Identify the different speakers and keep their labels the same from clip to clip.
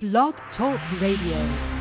Speaker 1: Blog Talk Radio.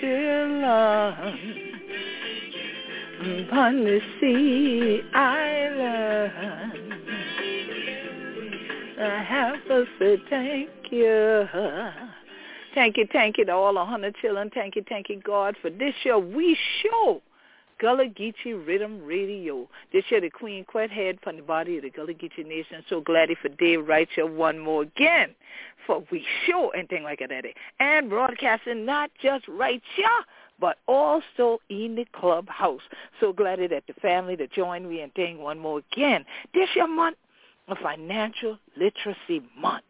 Speaker 2: Children upon the sea island. I have to say thank you. Thank you, thank you to all the hundred children. Thank you, thank you, God, for this year we show Gullah Geechee Riddim Radio. This year the Queen Quet head from the body of the Gullah Geechee Nation. So glad for Dave Wright here one more again for we show and thing like that. And broadcasting not just right here, but also in the clubhouse. So glad that the family to join me and thing one more again. This year month a financial literacy month.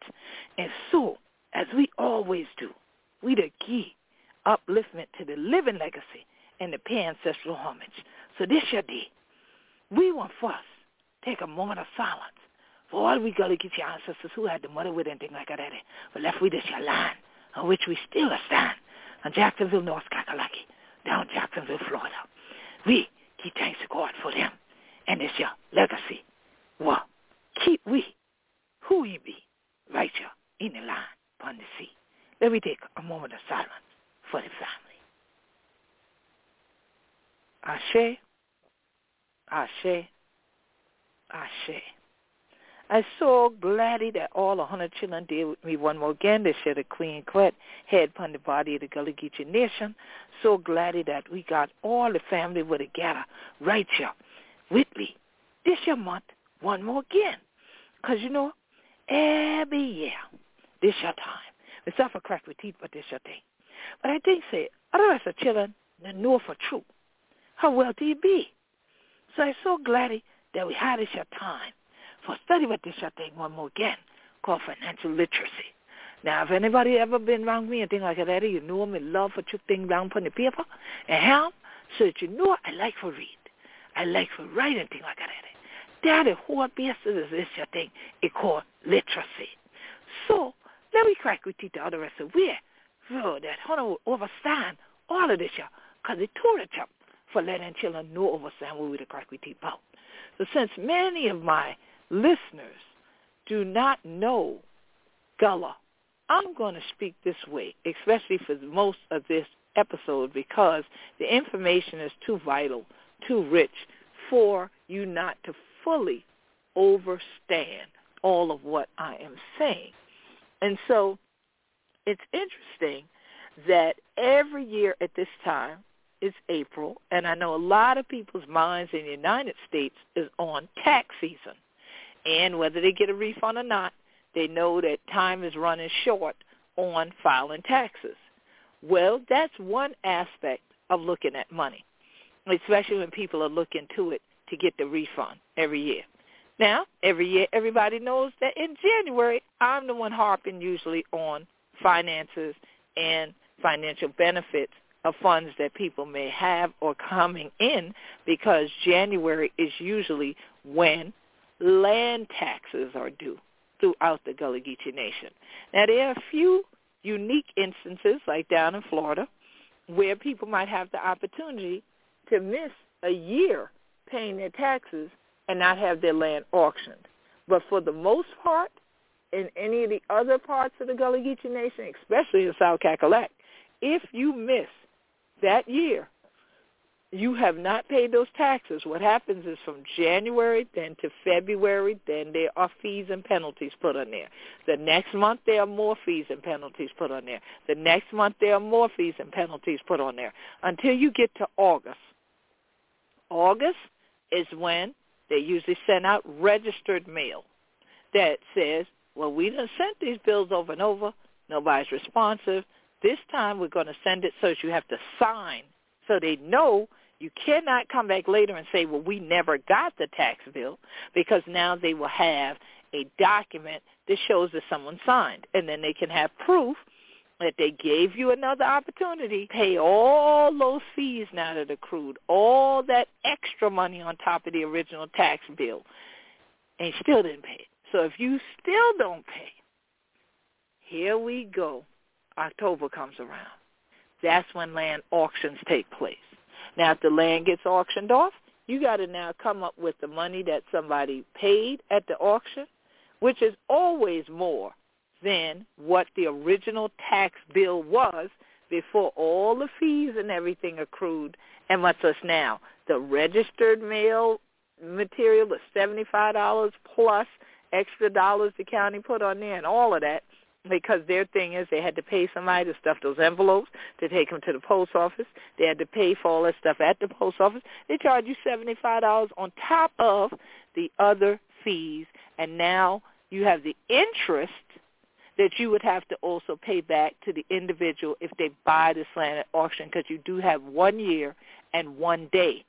Speaker 2: And so, as we always do, we the key upliftment to the living legacy and the pay ancestral homage. So this your day. We want first take a moment of silence for all we Gullah Geechee ancestors who had the mother with anything like that. But left with this your land on which we still stand on Jacksonville, North Kakalaki, down Jacksonville, Florida. We give thanks to God for them and this your legacy. Well, keep we who we be right here in the land upon the sea. Let me take a moment of silence for the family. Ashe, Ashe, Ashe. I'm so glad that all a hundred children did with me one more again. They share the Queen Quet head upon the body of the Gullah Geechee Nation. So glad that we got all the family with together right here with me this year month one more again. Because, you know, every year, this your time. We suffer crack with teeth, but this your thing. But I think, say, otherwise the children, they know for true how well do you be? So I'm so glad that we had this your time for study with this your thing one more again called financial literacy. Now, if anybody ever been around me and things like that, you know me love for you thing around on the paper and how so that you know I like for read. I like for write and things like that. That the whole of this your thing it called literacy. So let me crack with you the other rest of where so that Hunter will understand all of this because it told it for letting children know what we the crack with you about. So since many of my listeners do not know Gullah, I'm going to speak this way, especially for most of this episode because the information is too vital, too rich for you not to fully overstand all of what I am saying. And so it's interesting that every year at this time, it's April, and I know a lot of people's minds in the United States is on tax season. And whether they get a refund or not, they know that time is running short on filing taxes. Well, that's one aspect of looking at money, especially when people are looking to it to get the refund every year. Now, every year, everybody knows that in January, I'm the one harping usually on finances and financial benefits of funds that people may have or coming in because January is usually when land taxes are due throughout the Gullah Geechee Nation. Now, there are a few unique instances, like down in Florida, where people might have the opportunity to miss a year paying their taxes and not have their land auctioned. But for the most part, in any of the other parts of the Gullah Geechee Nation, especially in South Cackalack, if you miss that year, you have not paid those taxes. What happens is from January then to February, then there are fees and penalties put on there. The next month there are more fees and penalties put on there. The next month there are more fees and penalties put on there until you get to August. August is when they usually send out registered mail that says, well, we done sent these bills over and over. Nobody's responsive. This time we're going to send it so you have to sign so they know you cannot come back later and say, well, we never got the tax bill because now they will have a document that shows that someone signed. And then they can have proof that they gave you another opportunity, pay all those fees now that accrued, all that extra money on top of the original tax bill, and still didn't pay it. So if you still don't pay, here we go. October comes around. That's when land auctions take place. Now, if the land gets auctioned off, you got to now come up with the money that somebody paid at the auction, which is always more than what the original tax bill was before all the fees and everything accrued. And what's us now? The registered mail material, the $75 plus extra dollars the county put on there and all of that because their thing is they had to pay somebody to stuff those envelopes to take them to the post office. They had to pay for all that stuff at the post office. They charge you seventy five dollars on top of the other fees, and now you have the interest that you would have to also pay back to the individual if they buy this land at auction because you do have one year and one day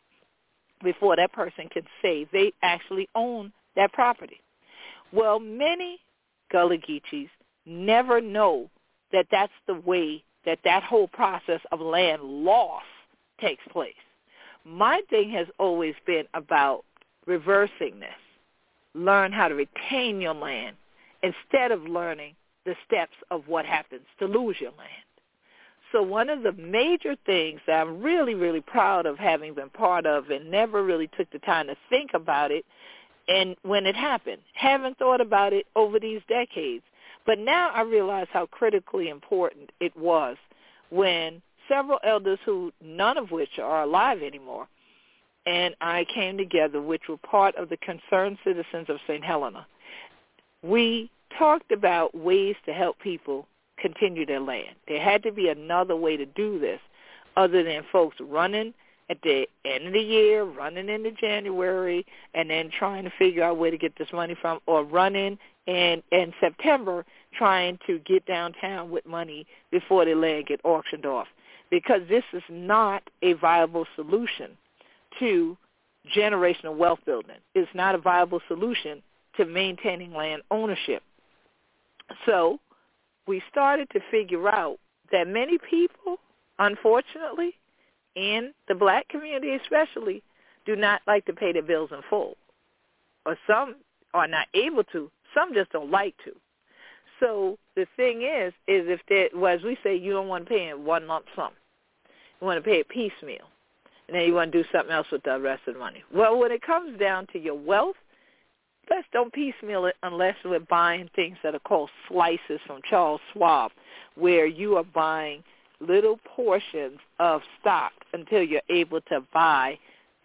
Speaker 2: before that person can say they actually own that property. Well, many Gullah Geechees never know that that's the way that that whole process of land loss takes place. My thing has always been about reversing this. Learn how to retain your land instead of learning the steps of what happens to lose your land. So one of the major things that I'm really, really proud of having been part of and never really took the time to think about it and when it happened, haven't thought about it over these decades, but now I realize how critically important it was when several elders who none of which are alive anymore and I came together, which were part of the Concerned Citizens of St. Helena. We talked about ways to help people continue their land. There had to be another way to do this other than folks running at the end of the year, running into January, and then trying to figure out where to get this money from, or running in in September trying to get downtown with money before the land get auctioned off. Because this is not a viable solution to generational wealth building. It's not a viable solution to maintaining land ownership. So we started to figure out that many people, unfortunately, in the black community especially, do not like to pay their bills in full. Or some are not able to. Some just don't like to. So the thing is, is if there, well, as we say, you don't want to pay in one lump sum. You want to pay it piecemeal. And then you want to do something else with the rest of the money. Well, when it comes down to your wealth, let's don't piecemeal it unless we're buying things that are called slices from Charles Schwab, where you are buying little portions of stock until you're able to buy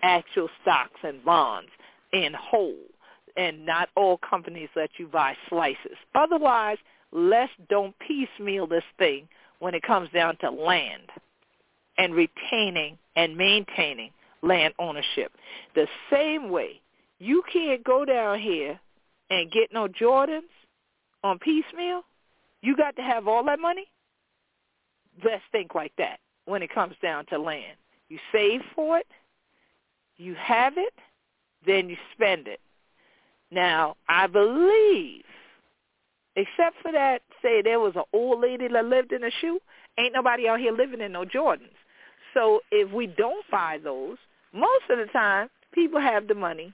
Speaker 2: actual stocks and bonds in whole. And not all companies let you buy slices. Otherwise, let's don't piecemeal this thing when it comes down to land and retaining and maintaining land ownership. The same way you can't go down here and get no Jordans on piecemeal. You got to have all that money. Let's think like that when it comes down to land. You save for it, you have it, then you spend it. Now, I believe, except for that, say there was an old lady that lived in a shoe, ain't nobody out here living in no Jordans. So if we don't buy those, most of the time people have the money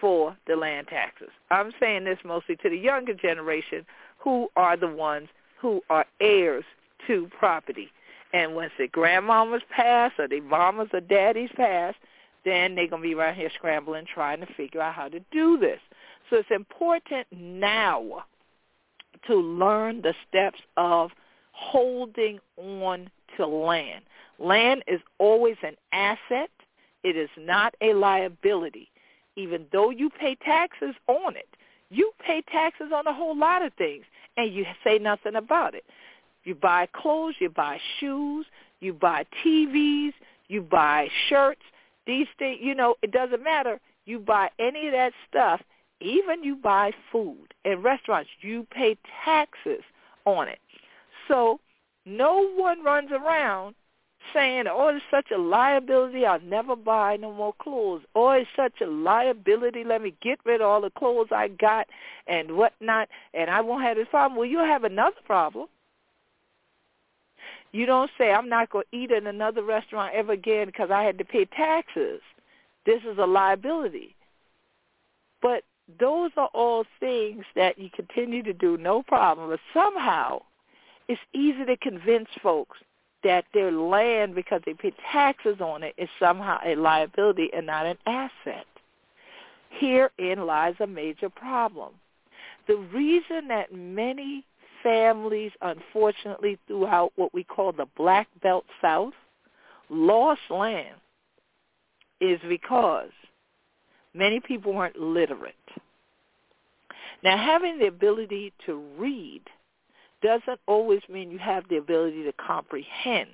Speaker 2: for the land taxes. I'm saying this mostly to the younger generation who are the ones who are heirs to property. And once the grandmamas pass or the mamas or daddies pass, then they're going to be around here scrambling, trying to figure out how to do this. So it's important now to learn the steps of holding on to land. Land is always an asset. It is not a liability. Even though you pay taxes on it, you pay taxes on a whole lot of things, and you say nothing about it. You buy clothes, you buy shoes, you buy TVs, you buy shirts. These things, you know, it doesn't matter. You buy any of that stuff, even you buy food in restaurants, you pay taxes on it. So no one runs around saying, oh, it's such a liability, I'll never buy no more clothes. Oh, it's such a liability, let me get rid of all the clothes I got and whatnot, and I won't have this problem. Well, you'll have another problem. You don't say, I'm not going to eat in another restaurant ever again because I had to pay taxes. This is a liability. But those are all things that you continue to do, no problem. But somehow it's easy to convince folks that their land, because they pay taxes on it, is somehow a liability and not an asset. Herein lies a major problem. The reason that many families, unfortunately, throughout what we call the Black Belt South, lost land is because many people weren't literate. Now, having the ability to read doesn't always mean you have the ability to comprehend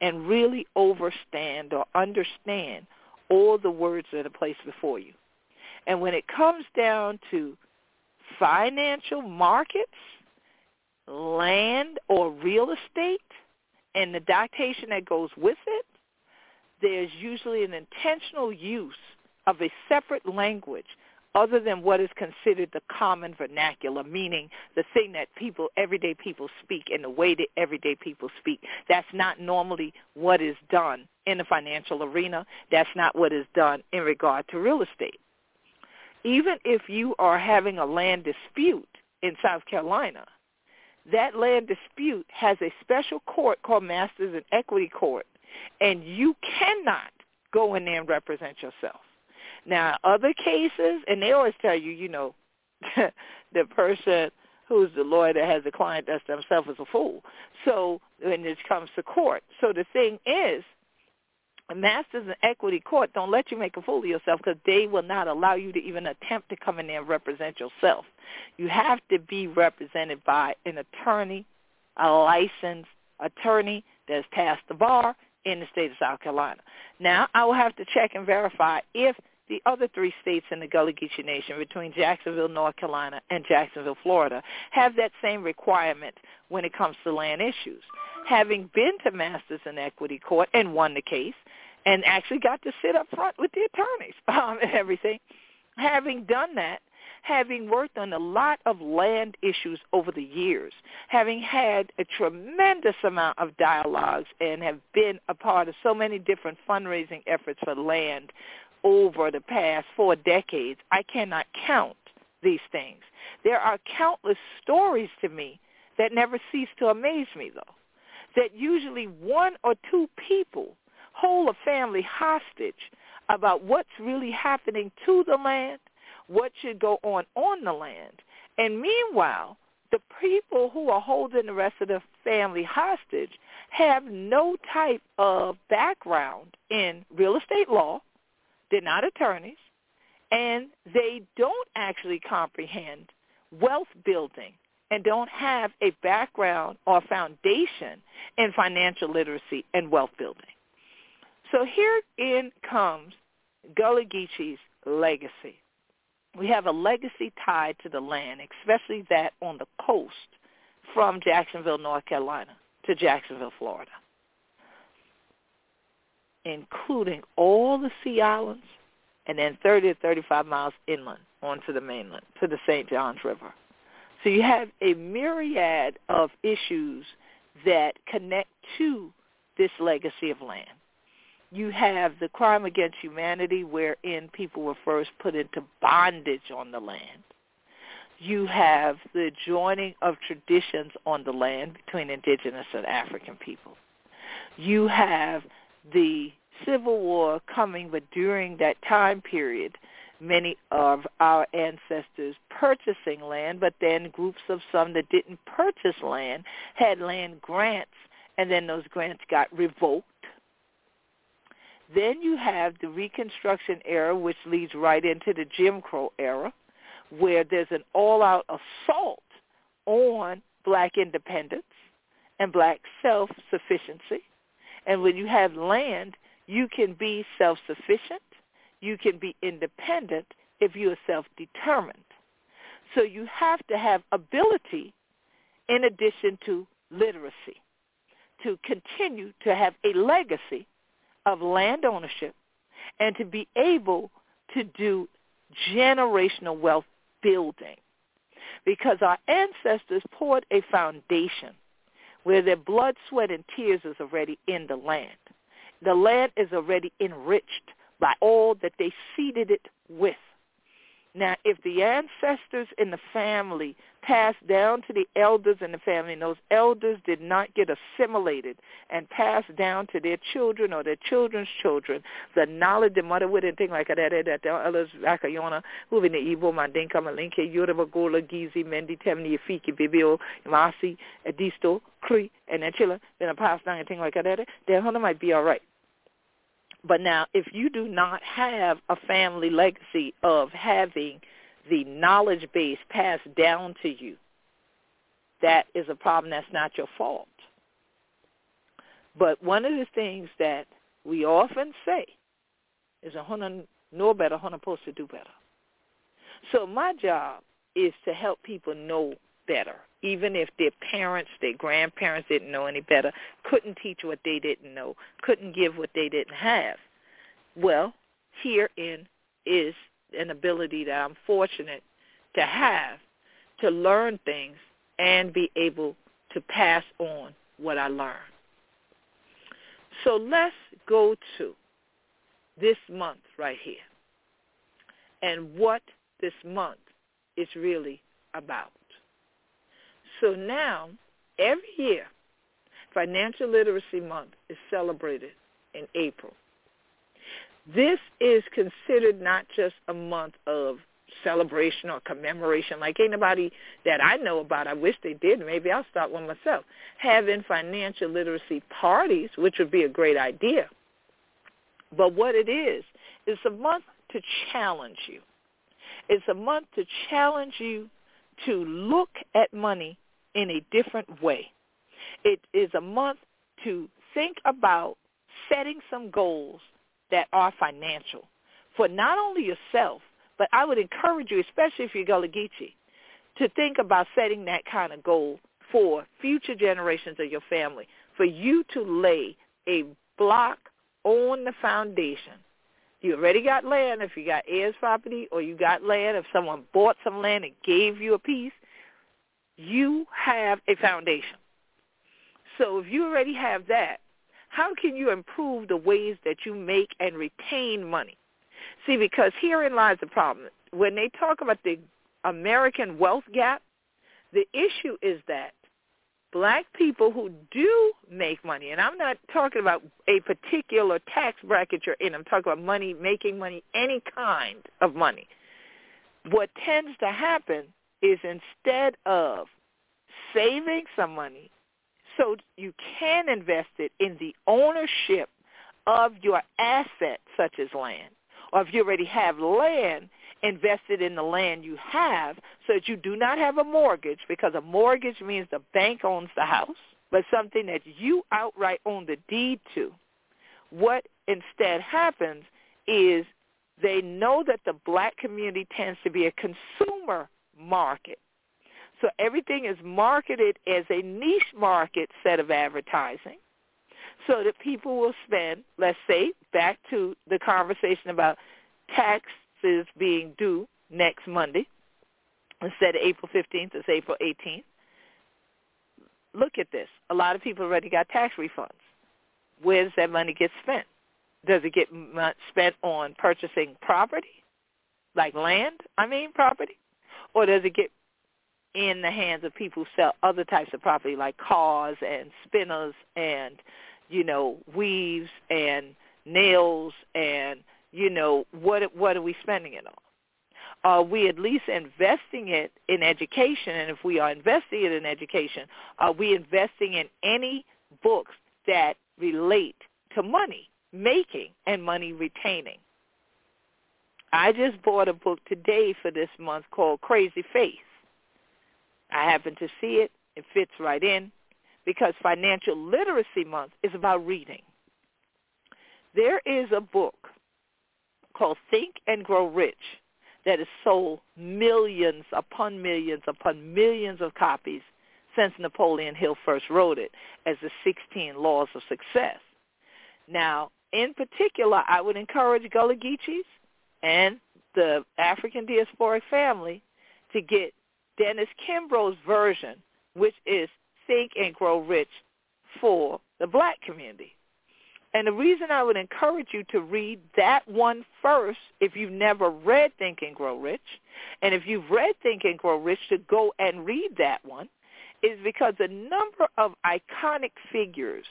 Speaker 2: and really overstand or understand all the words that are placed before you. And when it comes down to financial markets, land or real estate, and the dictation that goes with it, there's usually an intentional use of a separate language other than what is considered the common vernacular, meaning the thing that people, everyday people speak and the way that everyday people speak. That's not normally what is done in the financial arena. That's not what is done in regard to real estate. Even if you are having a land dispute in South Carolina, that land dispute has a special court called Masters in Equity Court, and you cannot go in there and represent yourself. Now, other cases, and they always tell you, you know, the person who's the lawyer that has the client that's themselves is a fool. So when it comes to court, so the thing is, masters in equity court don't let you make a fool of yourself because they will not allow you to even attempt to come in there and represent yourself. You have to be represented by an attorney, a licensed attorney that's passed the bar in the state of South Carolina. Now, I will have to check and verify if the other three states in the Gullah Geechee Nation, between Jacksonville, North Carolina, and Jacksonville, Florida, have that same requirement when it comes to land issues. Having been to Masters in Equity Court and won the case, and actually got to sit up front with the attorneys um, and everything, having done that, having worked on a lot of land issues over the years, having had a tremendous amount of dialogues and have been a part of so many different fundraising efforts for land over the past four decades, I cannot count these things. There are countless stories to me that never cease to amaze me, though, that usually one or two people hold a family hostage about what's really happening to the land, what should go on on the land. And meanwhile, the people who are holding the rest of the family hostage have no type of background in real estate law, they're not attorneys, and they don't actually comprehend wealth building and don't have a background or foundation in financial literacy and wealth building. So herein comes Gullah Geechee's legacy. We have a legacy tied to the land, especially that on the coast from Jacksonville, North Carolina to Jacksonville, Florida, including all the sea islands and then 30 to 35 miles inland onto the mainland to the St. Johns River. So you have a myriad of issues that connect to this legacy of land. You have the crime against humanity wherein people were first put into bondage on the land. You have the joining of traditions on the land between indigenous and African people. You have the Civil War coming, but during that time period, many of our ancestors purchasing land, but then groups of some that didn't purchase land had land grants, and then those grants got revoked. Then you have the Reconstruction era, which leads right into the Jim Crow era, where there's an all-out assault on black independence and black self-sufficiency. And when you have land, you can be self-sufficient you can be independent if you are self-determined. So you have to have ability in addition to literacy to continue to have a legacy of land ownership and to be able to do generational wealth building because our ancestors poured a foundation where their blood, sweat, and tears is already in the land. The land is already enriched by all that they seeded it with. Now, if the ancestors in the family passed down to the elders in the family, and those elders did not get assimilated and passed down to their children or their children's children, the knowledge the mother would and thing like that, that the elders akayona, the evil mandinka malinke yoruba gola gizi mendi temni ifiki bibio masi edisto kri and then chilla, then a pass down and thing like that, then honey might be all right. But now, if you do not have a family legacy of having the knowledge base passed down to you, that is a problem that's not your fault. But one of the things that we often say is a know better, hundred supposed to do better. So my job is to help people know better, even if their parents, their grandparents didn't know any better, couldn't teach what they didn't know, couldn't give what they didn't have. Well, herein is an ability that I'm fortunate to have to learn things and be able to pass on what I learn. So let's go to this month right here and what this month is really about. So now, every year, Financial Literacy Month is celebrated in April. This is considered not just a month of celebration or commemoration like anybody that I know about. I wish they did. Maybe I'll start one myself. Having financial literacy parties, which would be a great idea. But what it is, it's a month to challenge you. It's a month to challenge you to look at money in a different way. It is a month to think about setting some goals that are financial for not only yourself, but I would encourage you, especially if you're Gullah Geechee, to think about setting that kind of goal for future generations of your family, for you to lay a block on the foundation. You already got land if you got heirs property or you got land if someone bought some land and gave you a piece. You have a foundation. So if you already have that, how can you improve the ways that you make and retain money? See, because herein lies the problem. When they talk about the American wealth gap, the issue is that black people who do make money, and I'm not talking about a particular tax bracket you're in. I'm talking about money, making money, any kind of money. What tends to happen is instead of saving some money so you can invest it in the ownership of your asset, such as land. Or if you already have land, invested in the land you have so that you do not have a mortgage because a mortgage means the bank owns the house, but something that you outright own the deed to. What instead happens is they know that the black community tends to be a consumer market. So everything is marketed as a niche market set of advertising so that people will spend, let's say, back to the conversation about taxes being due next Monday. Instead of April 15th, it's April 18th. Look at this. A lot of people already got tax refunds. Where does that money get spent? Does it get spent on purchasing property, like land, I mean property? Or does it get in the hands of people who sell other types of property like cars and spinners and, you know, weaves and nails and, you know, what what are we spending it on? Are we at least investing it in education? And if we are investing it in education, are we investing in any books that relate to money making and money retaining? I just bought a book today for this month called Crazy Faith. I happen to see it. It fits right in because Financial Literacy Month is about reading. There is a book called Think and Grow Rich that has sold millions upon millions upon millions of copies since Napoleon Hill first wrote it as the 16 Laws of Success. Now, in particular, I would encourage Gullah Geechees and the African diasporic family to get Dennis Kimbro's version, which is Think and Grow Rich for the black community. And the reason I would encourage you to read that one first, if you've never read Think and Grow Rich, and if you've read Think and Grow Rich, to go and read that one, is because a number of iconic figures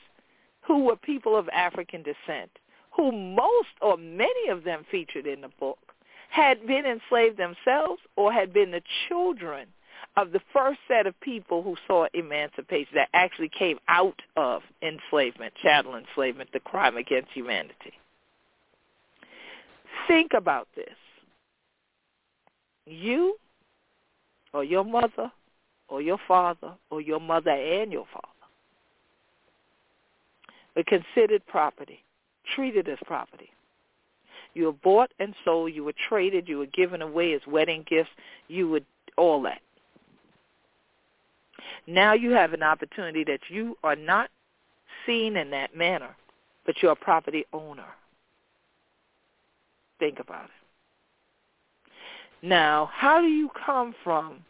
Speaker 2: who were people of African descent, who most or many of them featured in the book, had been enslaved themselves or had been the children of the first set of people who saw emancipation that actually came out of enslavement, chattel enslavement, the crime against humanity. Think about this. You or your mother or your father or your mother and your father were considered property, treated as property. You were bought and sold. You were traded. You were given away as wedding gifts. You would all that. Now you have an opportunity that you are not seen in that manner, but you're a property owner. Think about it. Now, how do you come from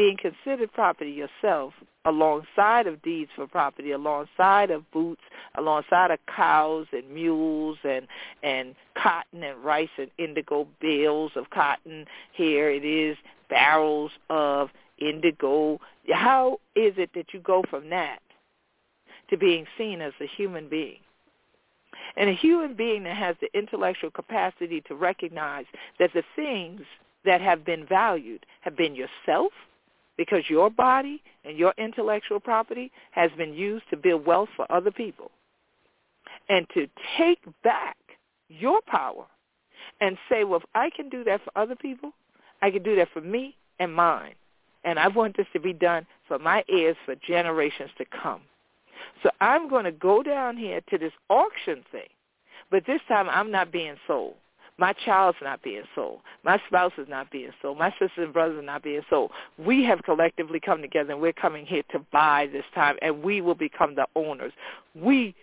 Speaker 2: being considered property yourself alongside of deeds for property, alongside of boots, alongside of cows and mules and and cotton and rice and indigo bales of cotton. Here it is barrels of indigo. How is it that you go from that to being seen as a human being? And a human being that has the intellectual capacity to recognize that the things that have been valued have been yourself, because your body and your intellectual property has been used to build wealth for other people. And to take back your power and say, well, if I can do that for other people, I can do that for me and mine. And I want this to be done for my heirs for generations to come. So I'm going to go down here to this auction thing. But this time I'm not being sold. My child's not being sold. My spouse is not being sold. My sisters and brothers are not being sold. We have collectively come together and we're coming here to buy this time and we will become the owners. We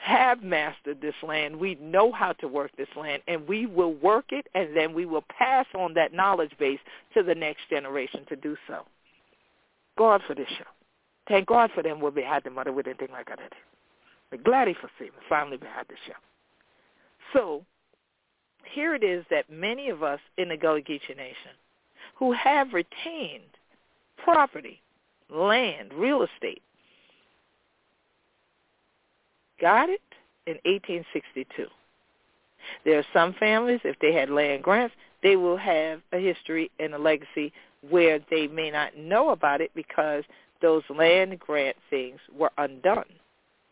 Speaker 2: have mastered this land. We know how to work this land and we will work it and then we will pass on that knowledge base to the next generation to do so. God for this show. Thank God for them We'll be had the mother with anything like that. We're glad he for seeing finally behind the show. So here it is that many of us in the Gullah Geechee Nation who have retained property, land, real estate, got it in 1862. There are some families, if they had land grants, they will have a history and a legacy where they may not know about it because those land grant things were undone.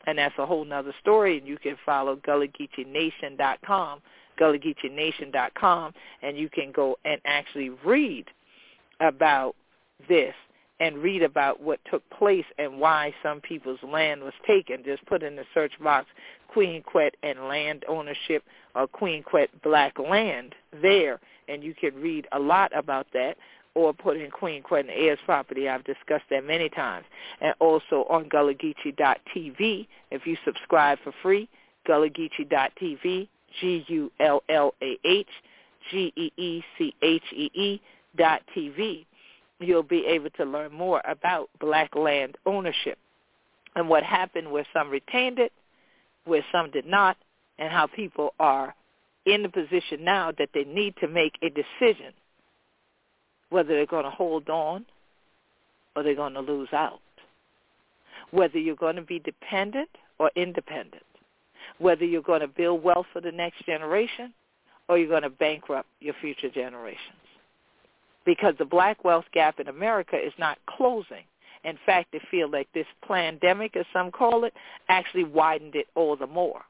Speaker 2: And that's a whole nother story, and you can follow GullahGeecheeNation.com Gullah and you can go and actually read about this and read about what took place and why some people's land was taken. Just put in the search box Queen Quet and land ownership or Queen Quet black land there, and you can read a lot about that. Or put in Queen Quet and heirs property. I've discussed that many times. And also on GullahGeechee.tv, if you subscribe for free, GullahGeechee.tv, G-U-L-L-A-H, G-E-E-C-H-E-E dot TV you'll be able to learn more about black land ownership and what happened where some retained it, where some did not, and how people are in the position now that they need to make a decision whether they're going to hold on or they're going to lose out, whether you're going to be dependent or independent, whether you're going to build wealth for the next generation or you're going to bankrupt your future generations because the black wealth gap in America is not closing. In fact, they feel like this pandemic, as some call it, actually widened it all the more.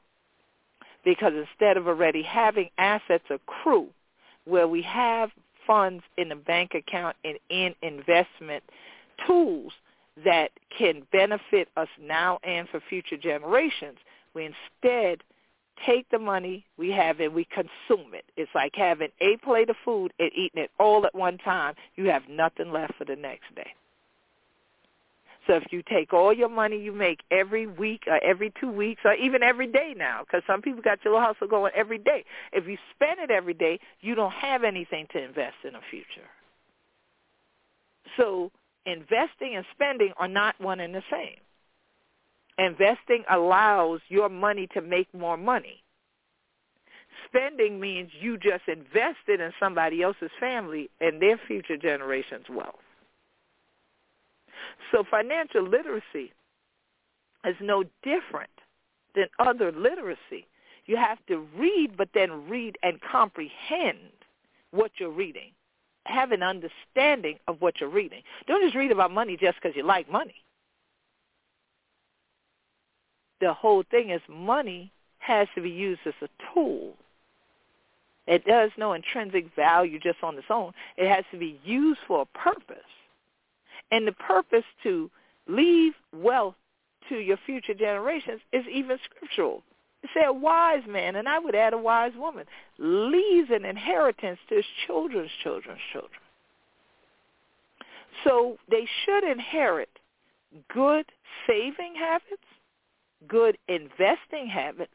Speaker 2: Because instead of already having assets accrue where we have funds in the bank account and in investment tools that can benefit us now and for future generations, we instead take the money we have and we consume it. It's like having a plate of food and eating it all at one time. You have nothing left for the next day. So if you take all your money you make every week or every two weeks or even every day now, because some people got your little hustle going every day. If you spend it every day, you don't have anything to invest in the future. So investing and spending are not one and the same. Investing allows your money to make more money. Spending means you just invested in somebody else's family and their future generation's wealth. So financial literacy is no different than other literacy. You have to read, but then read and comprehend what you're reading. Have an understanding of what you're reading. Don't just read about money just because you like money the whole thing is money has to be used as a tool. It does no intrinsic value just on its own. It has to be used for a purpose. And the purpose to leave wealth to your future generations is even scriptural. It said a wise man, and I would add a wise woman, leaves an inheritance to his children's children's children. So they should inherit good saving habits, good investing habits,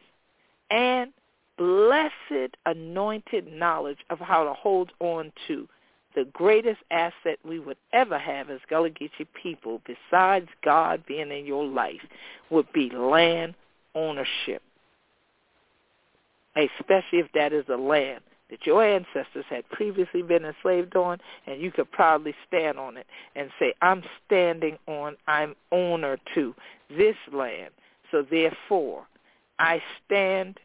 Speaker 2: and blessed anointed knowledge of how to hold on to the greatest asset we would ever have as Gullah Geechee people, besides God being in your life, would be land ownership, especially if that is a land that your ancestors had previously been enslaved on, and you could proudly stand on it and say, I'm standing on, I'm owner to this land so therefore, I stand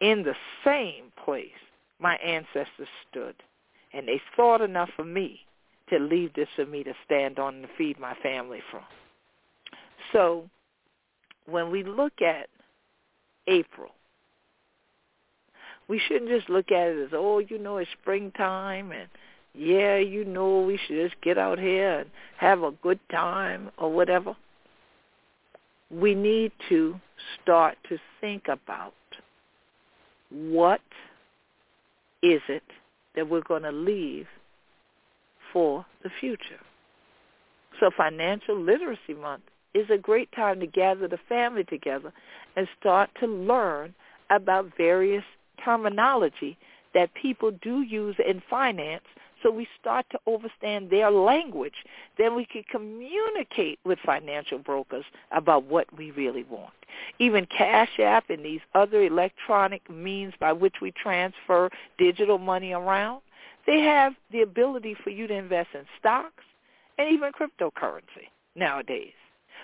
Speaker 2: in the same place my ancestors stood. And they thought enough of me to leave this for me to stand on and feed my family from. So when we look at April, we shouldn't just look at it as, oh, you know, it's springtime and yeah, you know, we should just get out here and have a good time or whatever we need to start to think about what is it that we're going to leave for the future. So Financial Literacy Month is a great time to gather the family together and start to learn about various terminology that people do use in finance so we start to understand their language. Then we can communicate with financial brokers about what we really want. Even Cash App and these other electronic means by which we transfer digital money around, they have the ability for you to invest in stocks and even cryptocurrency nowadays.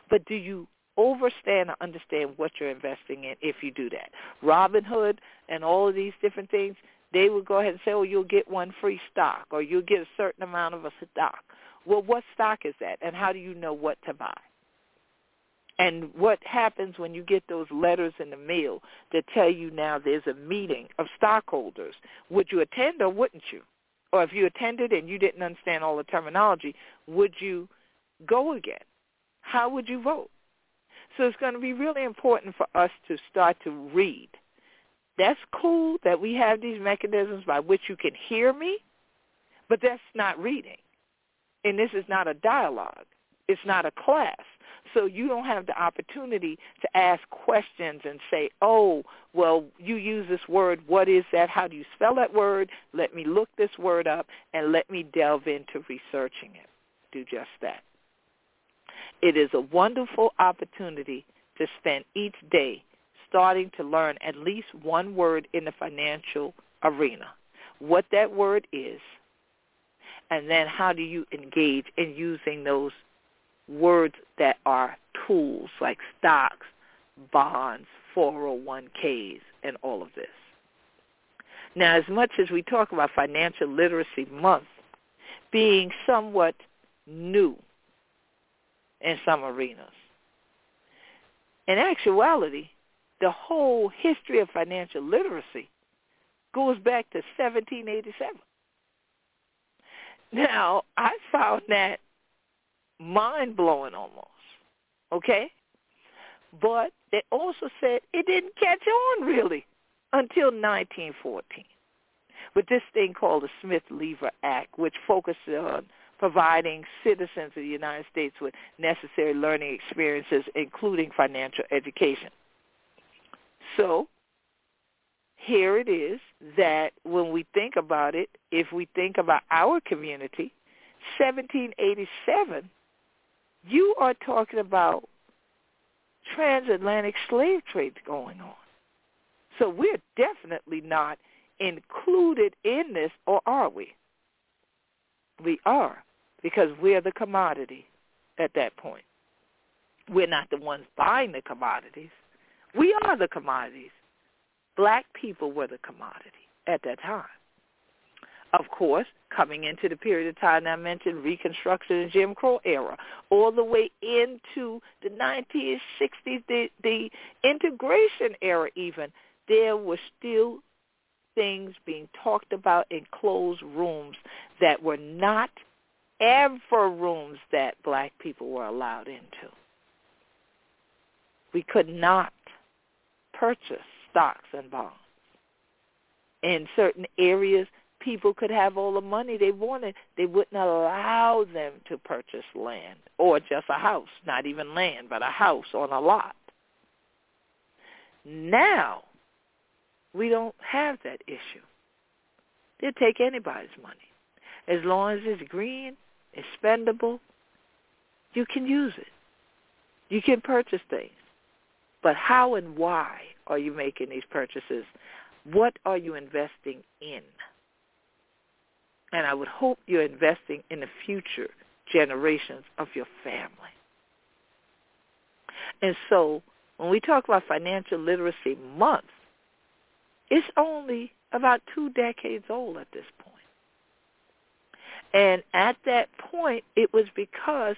Speaker 2: But do you understand or understand what you're investing in if you do that? Robinhood and all of these different things, they would go ahead and say, oh, you'll get one free stock or you'll get a certain amount of a stock. Well, what stock is that and how do you know what to buy? And what happens when you get those letters in the mail that tell you now there's a meeting of stockholders? Would you attend or wouldn't you? Or if you attended and you didn't understand all the terminology, would you go again? How would you vote? So it's going to be really important for us to start to read. That's cool that we have these mechanisms by which you can hear me, but that's not reading. And this is not a dialogue. It's not a class. So you don't have the opportunity to ask questions and say, oh, well, you use this word. What is that? How do you spell that word? Let me look this word up and let me delve into researching it. Do just that. It is a wonderful opportunity to spend each day starting to learn at least one word in the financial arena, what that word is, and then how do you engage in using those words that are tools like stocks, bonds, 401ks, and all of this. Now, as much as we talk about Financial Literacy Month being somewhat new in some arenas, in actuality, the whole history of financial literacy goes back to 1787. Now, I found that mind blowing almost. Okay? But they also said it didn't catch on really until 1914 with this thing called the Smith-Lever Act, which focused on providing citizens of the United States with necessary learning experiences, including financial education. So here it is that when we think about it, if we think about our community, 1787 you are talking about transatlantic slave trade going on. So we're definitely not included in this, or are we? We are, because we're the commodity at that point. We're not the ones buying the commodities. We are the commodities. Black people were the commodity at that time of course, coming into the period of time I mentioned, Reconstruction and Jim Crow era, all the way into the 1960s, the, the integration era even, there were still things being talked about in closed rooms that were not ever rooms that black people were allowed into. We could not purchase stocks and bonds. In certain areas, people could have all the money they wanted, they wouldn't allow them to purchase land or just a house, not even land, but a house on a lot. Now, we don't have that issue. They'll take anybody's money. As long as it's green, it's spendable, you can use it. You can purchase things. But how and why are you making these purchases? What are you investing in? And I would hope you're investing in the future generations of your family. And so when we talk about Financial Literacy Month, it's only about two decades old at this point. And at that point, it was because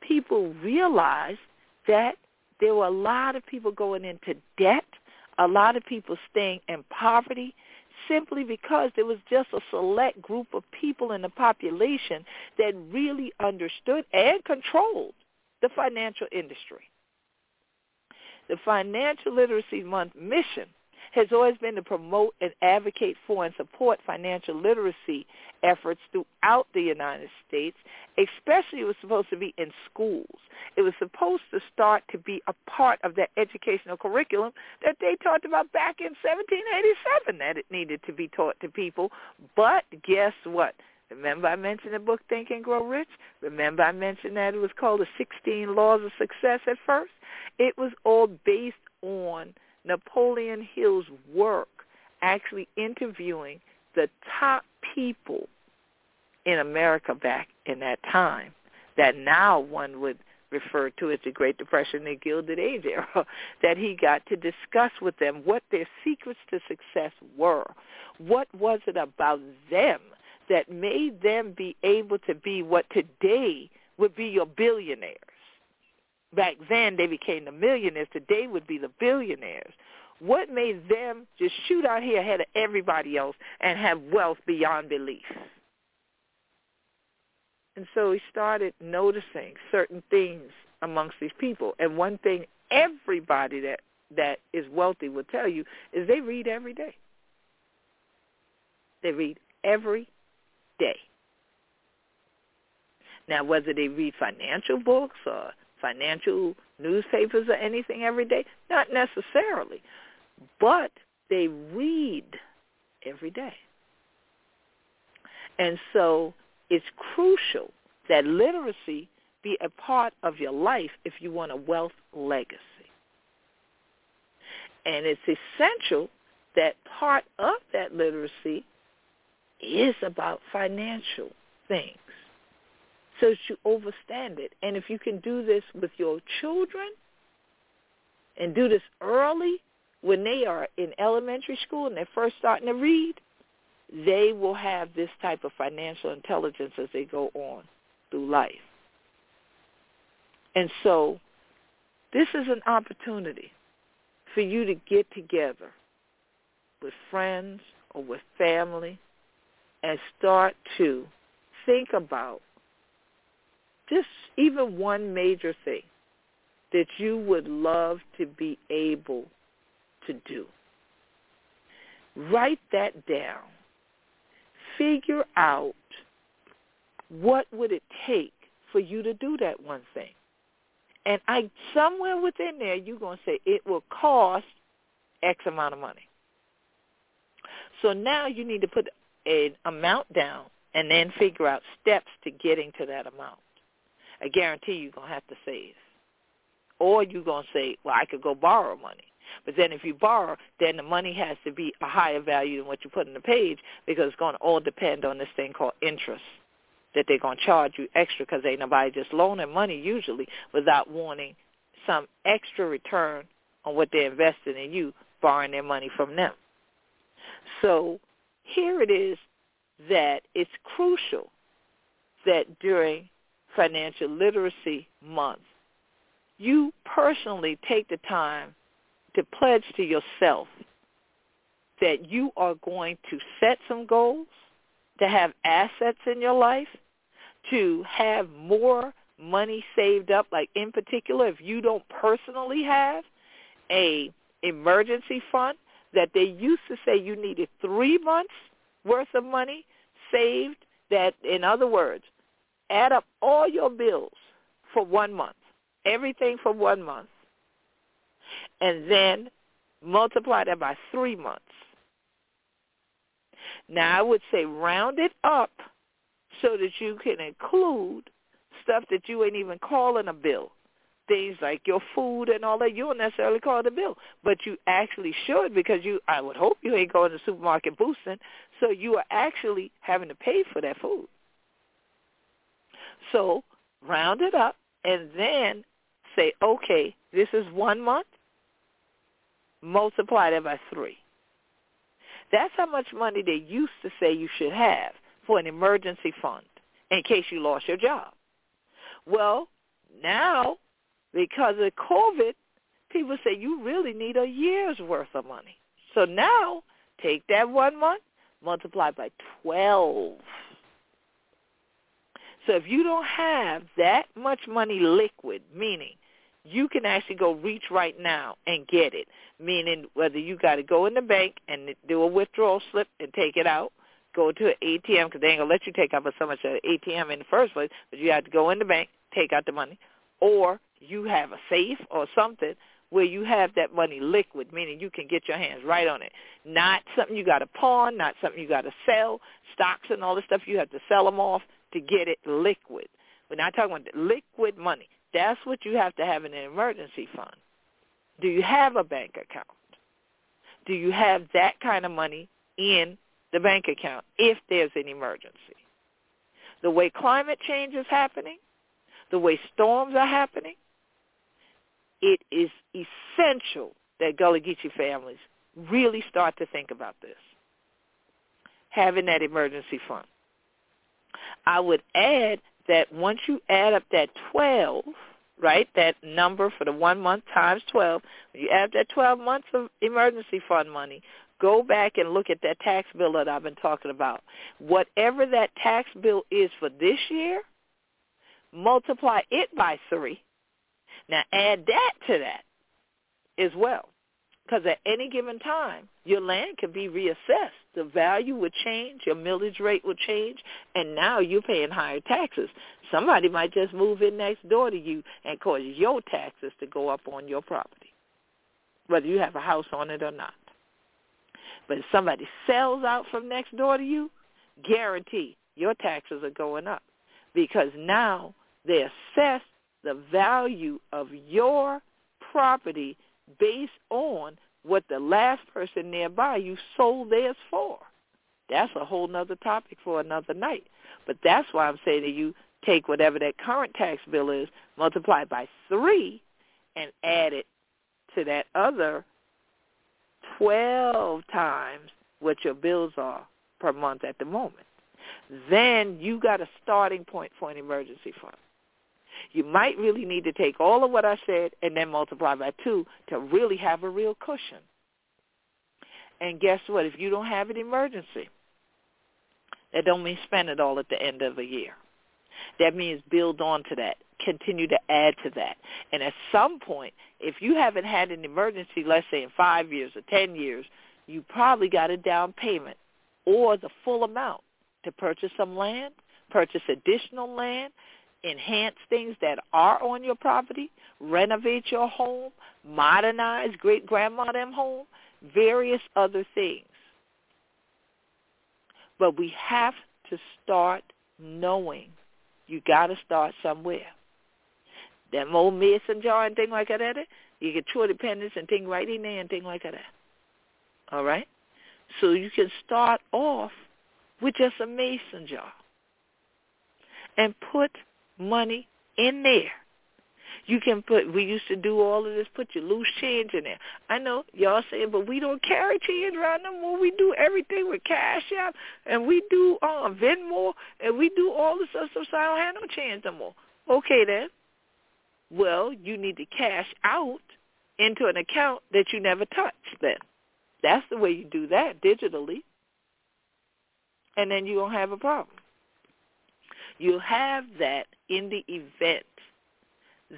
Speaker 2: people realized that there were a lot of people going into debt, a lot of people staying in poverty, simply because there was just a select group of people in the population that really understood and controlled the financial industry. The Financial Literacy Month mission has always been to promote and advocate for and support financial literacy efforts throughout the United States, especially it was supposed to be in schools. It was supposed to start to be a part of that educational curriculum that they talked about back in 1787 that it needed to be taught to people. But guess what? Remember I mentioned the book Think and Grow Rich? Remember I mentioned that it was called the 16 Laws of Success at first? It was all based on Napoleon Hill's work actually interviewing the top people in America back in that time that now one would refer to as the Great Depression, the Gilded Age era, that he got to discuss with them what their secrets to success were. What was it about them that made them be able to be what today would be your billionaires? Back then they became the millionaires. Today would be the billionaires. What made them just shoot out here ahead of everybody else and have wealth beyond belief? And so he started noticing certain things amongst these people. And one thing everybody that that is wealthy will tell you is they read every day. They read every day. Now, whether they read financial books or financial newspapers or anything every day, not necessarily, but they read every day. And so it's crucial that literacy be a part of your life if you want a wealth legacy. And it's essential that part of that literacy is about financial things so that you understand it. And if you can do this with your children and do this early when they are in elementary school and they're first starting to read, they will have this type of financial intelligence as they go on through life. And so this is an opportunity for you to get together with friends or with family and start to think about just even one major thing that you would love to be able to do. Write that down figure out what would it take for you to do that one thing. And I somewhere within there you're going to say it will cost X amount of money. So now you need to put an amount down and then figure out steps to getting to that amount. I guarantee you're going to have to save. Or you're going to say, well, I could go borrow money. But then if you borrow, then the money has to be a higher value than what you put in the page because it's going to all depend on this thing called interest that they're going to charge you extra because ain't nobody just loaning money usually without wanting some extra return on what they're investing in you, borrowing their money from them. So here it is that it's crucial that during Financial Literacy Month, you personally take the time to pledge to yourself that you are going to set some goals, to have assets in your life, to have more money saved up, like in particular if you don't personally have a emergency fund that they used to say you needed three months worth of money saved that in other words add up all your bills for one month everything for one month and then multiply that by three months. Now I would say round it up so that you can include stuff that you ain't even calling a bill. Things like your food and all that, you don't necessarily call it a bill. But you actually should because you I would hope you ain't going to the supermarket boosting, so you are actually having to pay for that food. So round it up and then say, okay, this is one month multiply that by three. That's how much money they used to say you should have for an emergency fund in case you lost your job. Well, now, because of COVID, people say you really need a year's worth of money. So now, take that one month, multiply by 12. So if you don't have that much money liquid, meaning you can actually go reach right now and get it. Meaning whether you got to go in the bank and do a withdrawal slip and take it out, go to an ATM because they ain't gonna let you take out so much at an ATM in the first place, but you have to go in the bank, take out the money, or you have a safe or something where you have that money liquid, meaning you can get your hands right on it. Not something you got to pawn, not something you got to sell, stocks and all this stuff. You have to sell them off to get it liquid. We're not talking about liquid money. That's what you have to have in an emergency fund. Do you have a bank account? Do you have that kind of money in the bank account if there's an emergency? The way climate change is happening, the way storms are happening, it is essential that Gullah Geechee families really start to think about this, having that emergency fund. I would add that once you add up that 12, right? That number for the one month times 12. When you add that 12 months of emergency fund money, go back and look at that tax bill that I've been talking about. Whatever that tax bill is for this year, multiply it by 3. Now add that to that as well. Because at any given time, your land can be reassessed. The value would change, your millage rate would change, and now you're paying higher taxes. Somebody might just move in next door to you and cause your taxes to go up on your property, whether you have a house on it or not. But if somebody sells out from next door to you, guarantee your taxes are going up because now they assess the value of your property based on what the last person nearby you sold theirs for. That's a whole nother topic for another night. But that's why I'm saying to you, take whatever that current tax bill is, multiply it by three, and add it to that other 12 times what your bills are per month at the moment. Then you got a starting point for an emergency fund. You might really need to take all of what I said and then multiply by two to really have a real cushion. And guess what? If you don't have an emergency, that don't mean spend it all at the end of a year. That means build on to that. Continue to add to that. And at some point, if you haven't had an emergency, let's say in five years or ten years, you probably got a down payment or the full amount to purchase some land, purchase additional land, enhance things that are on your property, renovate your home, modernize great grandma them home, various other things. But we have to start knowing you got to start somewhere. That old mason jar and thing like that, eh? you get two dependents and thing right in there and thing like that. All right? So you can start off with just a mason jar and put money in there. You can put, we used to do all of this, put your loose change in there. I know y'all saying, but we don't carry change around no more. We do everything with Cash App, and we do um, Venmo, and we do all this other stuff, so I don't have no change no more. Okay then. Well, you need to cash out into an account that you never touched then. That's the way you do that digitally. And then you don't have a problem. You'll have that in the event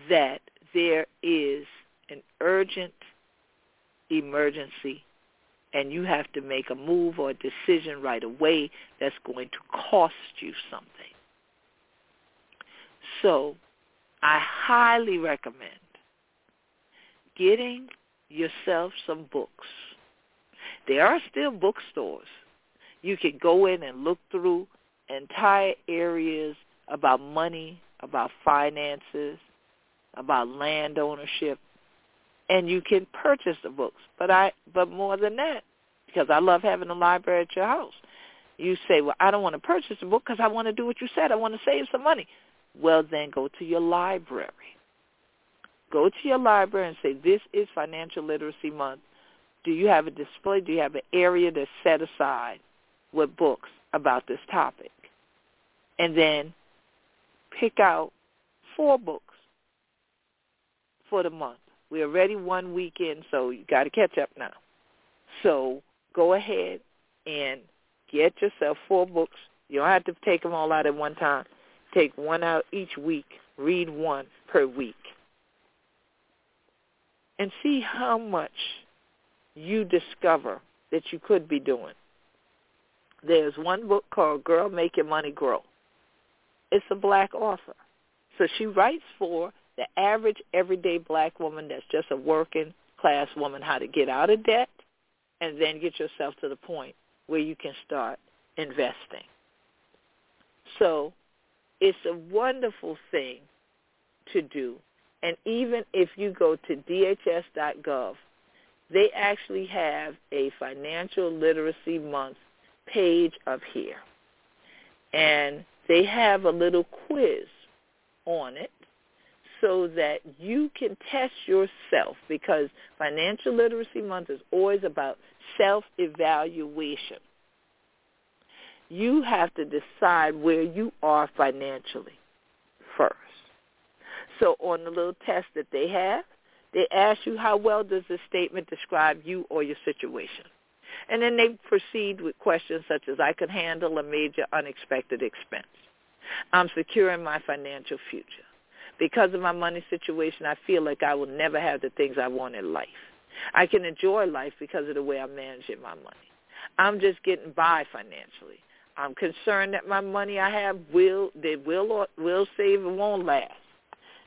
Speaker 2: that there is an urgent emergency and you have to make a move or a decision right away that's going to cost you something. So I highly recommend getting yourself some books. There are still bookstores. You can go in and look through entire areas about money, about finances, about land ownership, and you can purchase the books. But I, but more than that, because I love having a library at your house. You say, well, I don't want to purchase a book because I want to do what you said. I want to save some money. Well, then go to your library. Go to your library and say, this is Financial Literacy Month. Do you have a display? Do you have an area that's set aside with books about this topic? And then pick out four books for the month. We're already one week in, so you got to catch up now. So go ahead and get yourself four books. You don't have to take them all out at one time. Take one out each week. Read one per week. And see how much you discover that you could be doing. There's one book called Girl Making Money Grow. It's a black author. So she writes for the average everyday black woman that's just a working class woman how to get out of debt and then get yourself to the point where you can start investing. So it's a wonderful thing to do. And even if you go to dhs.gov, they actually have a financial literacy month page up here. And they have a little quiz on it so that you can test yourself because Financial Literacy Month is always about self-evaluation. You have to decide where you are financially first. So on the little test that they have, they ask you how well does this statement describe you or your situation. And then they proceed with questions such as I could handle a major unexpected expense. I'm secure in my financial future. Because of my money situation, I feel like I will never have the things I want in life. I can enjoy life because of the way I'm managing my money. I'm just getting by financially. I'm concerned that my money I have will they will or will save and won't last.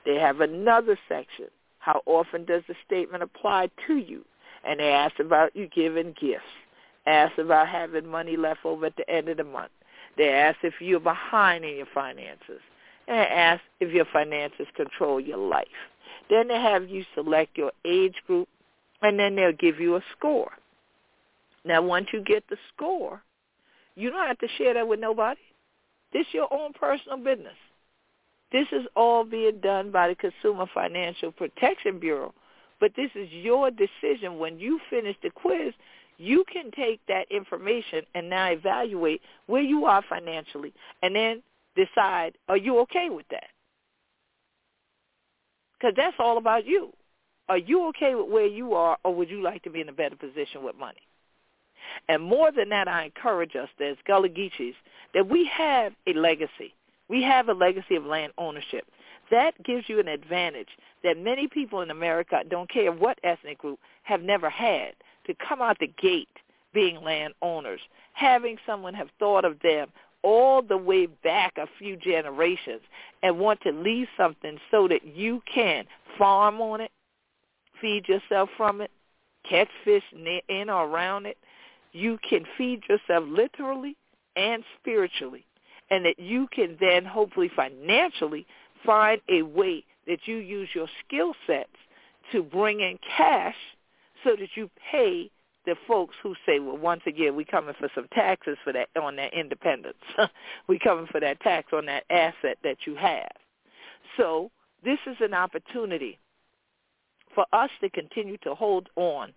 Speaker 2: They have another section. How often does the statement apply to you? And they ask about you giving gifts. Ask about having money left over at the end of the month. They ask if you're behind in your finances. And they ask if your finances control your life. Then they have you select your age group, and then they'll give you a score. Now, once you get the score, you don't have to share that with nobody. This is your own personal business. This is all being done by the Consumer Financial Protection Bureau. But this is your decision. When you finish the quiz, you can take that information and now evaluate where you are financially and then decide, are you okay with that? Because that's all about you. Are you okay with where you are or would you like to be in a better position with money? And more than that, I encourage us as Gullah Geechees that we have a legacy. We have a legacy of land ownership. That gives you an advantage that many people in America, don't care what ethnic group, have never had to come out the gate being landowners, having someone have thought of them all the way back a few generations and want to leave something so that you can farm on it, feed yourself from it, catch fish in or around it. You can feed yourself literally and spiritually, and that you can then hopefully financially find a way that you use your skill sets to bring in cash so that you pay the folks who say, well, once again, we're coming for some taxes for that on that independence. we're coming for that tax on that asset that you have. So this is an opportunity for us to continue to hold on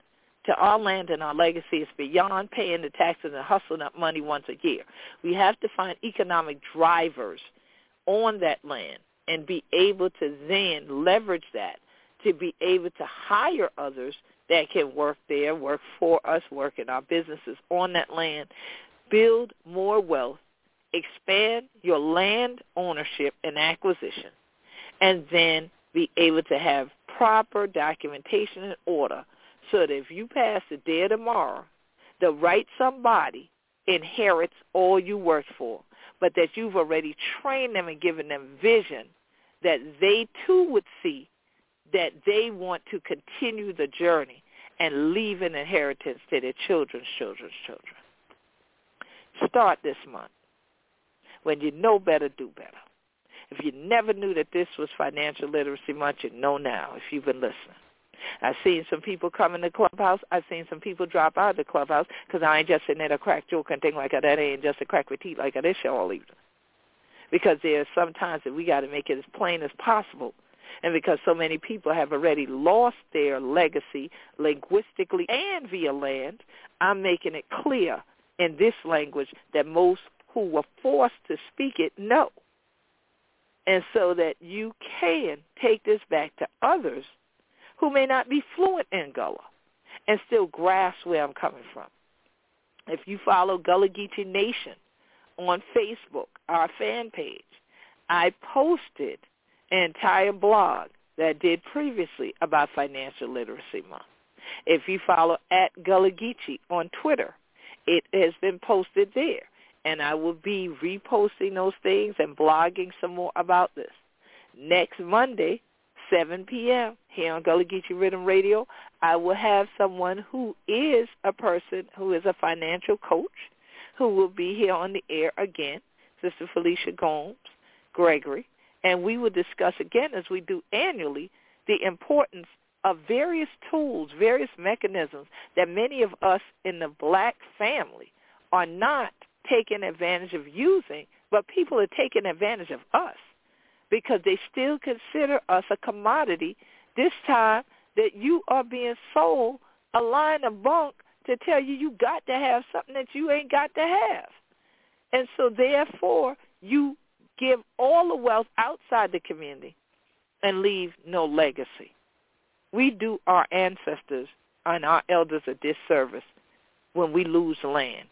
Speaker 2: to our land and our legacy is beyond paying the taxes and hustling up money once a year. We have to find economic drivers on that land and be able to then leverage that to be able to hire others that can work there, work for us, work in our businesses on that land, build more wealth, expand your land ownership and acquisition, and then be able to have proper documentation and order so that if you pass the day tomorrow, the right somebody inherits all you worked for, but that you've already trained them and given them vision that they too would see that they want to continue the journey and leave an inheritance to their children's children's children. Start this month. When you know better, do better. If you never knew that this was financial literacy month, you know now if you've been listening. I've seen some people come in the clubhouse. I've seen some people drop out of the clubhouse because I ain't just sitting there to crack joke and thing like that. That ain't just a crack with teeth like this show all evening. Because there's sometimes that we got to make it as plain as possible and because so many people have already lost their legacy linguistically and via land, I'm making it clear in this language that most who were forced to speak it know. And so that you can take this back to others who may not be fluent in Gullah and still grasp where I'm coming from. If you follow Gullah Geechee Nation on Facebook, our fan page, I posted an entire blog that I did previously about Financial Literacy Month. If you follow at Gullah Geechee on Twitter, it has been posted there. And I will be reposting those things and blogging some more about this. Next Monday, 7 p.m. here on Gullah Geechee Riddim Radio, I will have someone who is a person who is a financial coach who will be here on the air again, Sister Felicia Gomes Gregory and we will discuss again, as we do annually, the importance of various tools, various mechanisms that many of us in the black family are not taking advantage of using, but people are taking advantage of us because they still consider us a commodity this time that you are being sold a line of bunk to tell you you got to have something that you ain't got to have. And so therefore, you give all the wealth outside the community and leave no legacy. We do our ancestors and our elders a disservice when we lose land.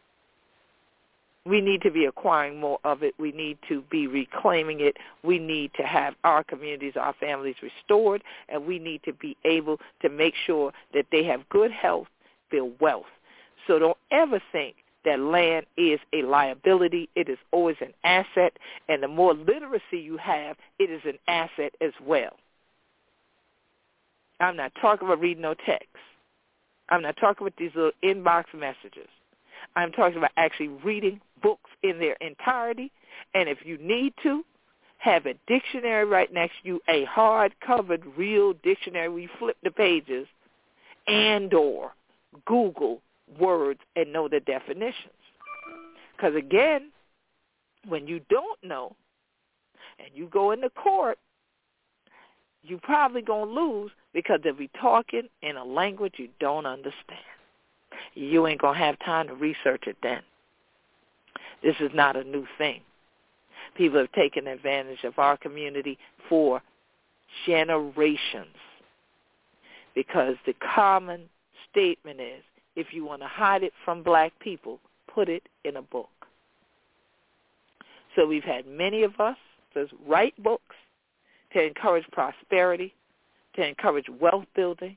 Speaker 2: We need to be acquiring more of it. We need to be reclaiming it. We need to have our communities, our families restored, and we need to be able to make sure that they have good health, build wealth. So don't ever think that land is a liability. It is always an asset, and the more literacy you have, it is an asset as well. I'm not talking about reading no text. I'm not talking about these little inbox messages. I'm talking about actually reading books in their entirety, and if you need to, have a dictionary right next to you, a hard-covered real dictionary where you flip the pages, and or Google words and know the definitions. Because again, when you don't know and you go into court, you're probably going to lose because they'll be talking in a language you don't understand. You ain't going to have time to research it then. This is not a new thing. People have taken advantage of our community for generations because the common statement is if you want to hide it from black people, put it in a book. So we've had many of us to write books to encourage prosperity, to encourage wealth building,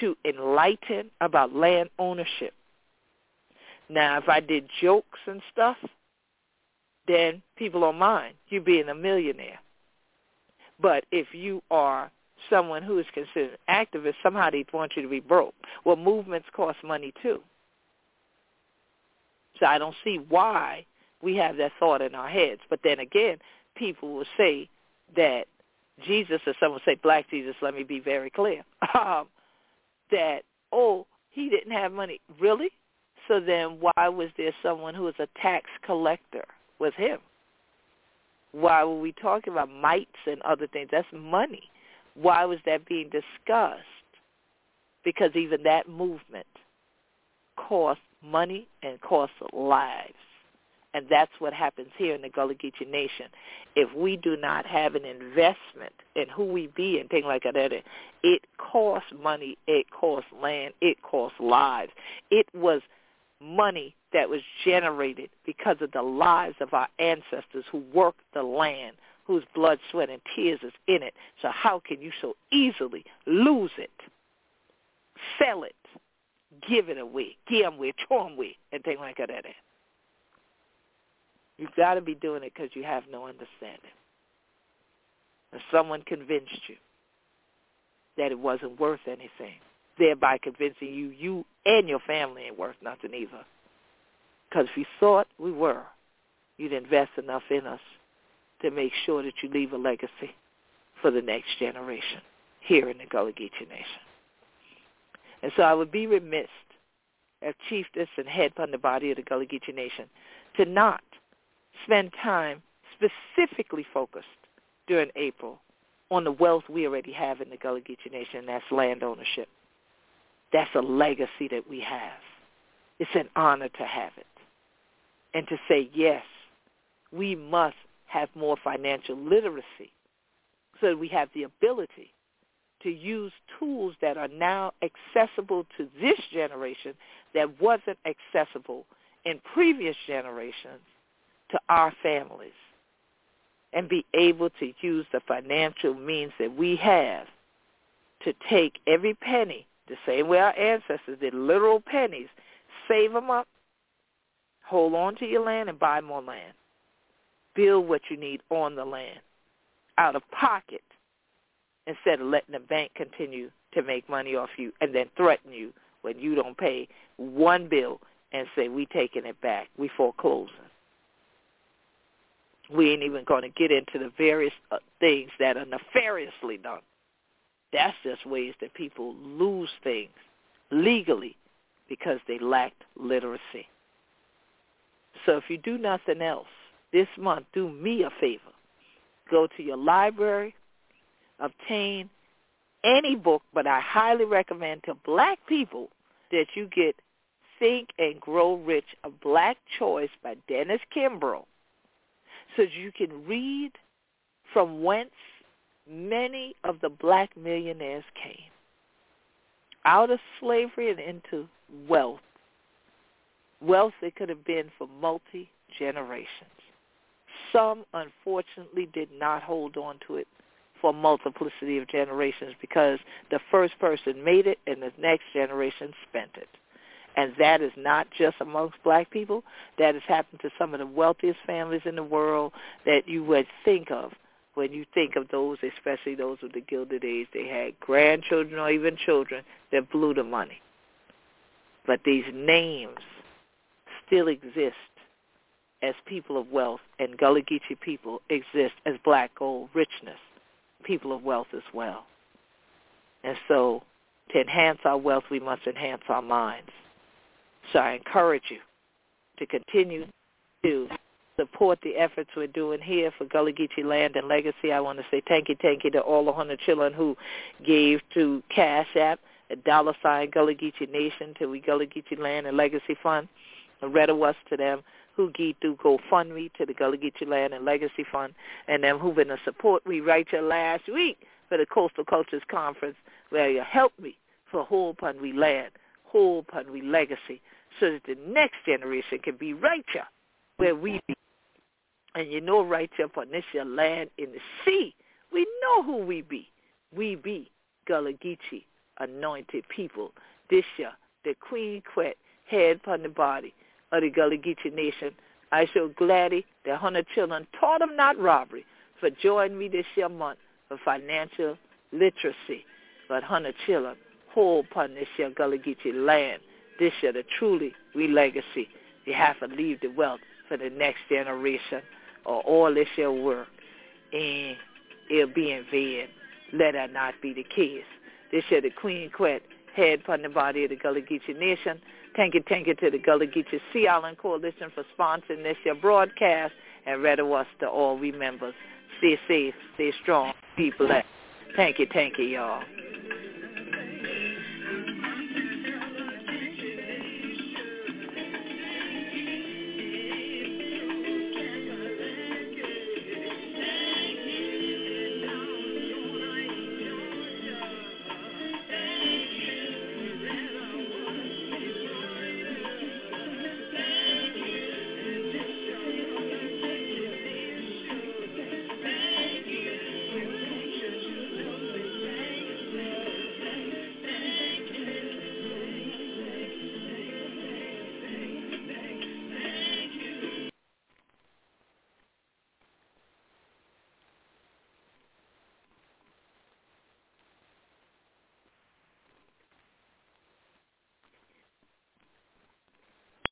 Speaker 2: to enlighten about land ownership. Now, if I did jokes and stuff, then people don't mind you being a millionaire. But if you are someone who is considered activist, somehow they want you to be broke. Well, movements cost money too. So I don't see why we have that thought in our heads. But then again, people will say that Jesus, or someone say black Jesus, let me be very clear, um, that, oh, he didn't have money. Really? So then why was there someone who was a tax collector with him? Why were we talking about mites and other things? That's money. Why was that being discussed? Because even that movement cost money and cost lives. And that's what happens here in the Gullah Geechee Nation. If we do not have an investment in who we be and things like that, it costs money, it costs land, it costs lives. It was money that was generated because of the lives of our ancestors who worked the land, whose blood, sweat, and tears is in it. So how can you so easily lose it, sell it, give it away, give away, throw away, and things like that? You've got to be doing it because you have no understanding. And someone convinced you that it wasn't worth anything, thereby convincing you you and your family ain't worth nothing either. Because if you thought we were, you'd invest enough in us to make sure that you leave a legacy for the next generation here in the Gullah Geechee Nation. And so I would be remiss as chieftess and head from the body of the Gullah Geechee Nation to not spend time specifically focused during April on the wealth we already have in the Gullah Geechee Nation, and that's land ownership. That's a legacy that we have. It's an honor to have it. And to say, yes, we must have more financial literacy so that we have the ability to use tools that are now accessible to this generation that wasn't accessible in previous generations to our families and be able to use the financial means that we have to take every penny, the same way our ancestors did, literal pennies, save them up, hold on to your land and buy more land. Build what you need on the land out of pocket instead of letting the bank continue to make money off you and then threaten you when you don't pay one bill and say, we taking it back, we foreclosing we ain't even going to get into the various uh, things that are nefariously done. That's just ways that people lose things legally because they lacked literacy. So if you do nothing else this month, do me a favor. Go to your library, obtain any book, but I highly recommend to black people that you get Think and Grow Rich, a black choice by Dennis Kimbro so you can read from whence many of the black millionaires came out of slavery and into wealth. Wealth that could have been for multi-generations. Some, unfortunately, did not hold on to it for multiplicity of generations because the first person made it and the next generation spent it. And that is not just amongst black people. That has happened to some of the wealthiest families in the world that you would think of when you think of those, especially those of the Gilded Age. They had grandchildren or even children that blew the money. But these names still exist as people of wealth, and Gullah Geechee people exist as black gold richness, people of wealth as well. And so to enhance our wealth, we must enhance our minds. So I encourage you to continue to support the efforts we're doing here for Gullah Geechee Land and Legacy. I want to say thank you, thank you to all the 100 children who gave to Cash App, a dollar sign Gullah Geechee Nation, to we Gullah Geechee Land and Legacy Fund. A red of us to them who give through GoFundMe to the Gullah Geechee Land and Legacy Fund, and them who've been a support. We write you last week for the Coastal Cultures Conference where you helped me for Whole Punwe Land, Whole Punwe Legacy, so that the next generation can be right here where we be. And you know right here upon this your land in the sea, we know who we be. We be Gullah Geechee, anointed people. This year, the Queen Quet, head upon the body of the Gullah Geechee Nation. I so gladly the hundred children taught them not robbery for joining me this year month for financial literacy. But hundred children hold upon this year Gullah Geechee land this year the truly we legacy. You have to leave the wealth for the next generation or all this your work and it'll be in vain. Let that not be the case. This year the Queen Quet head upon the body of the Gullah Geechee Nation. Thank you, thank you to the Gullah Geechee Sea Island Coalition for sponsoring this year broadcast and rather us to all we members. Stay safe, stay strong, be blessed. Thank you, thank you, y'all.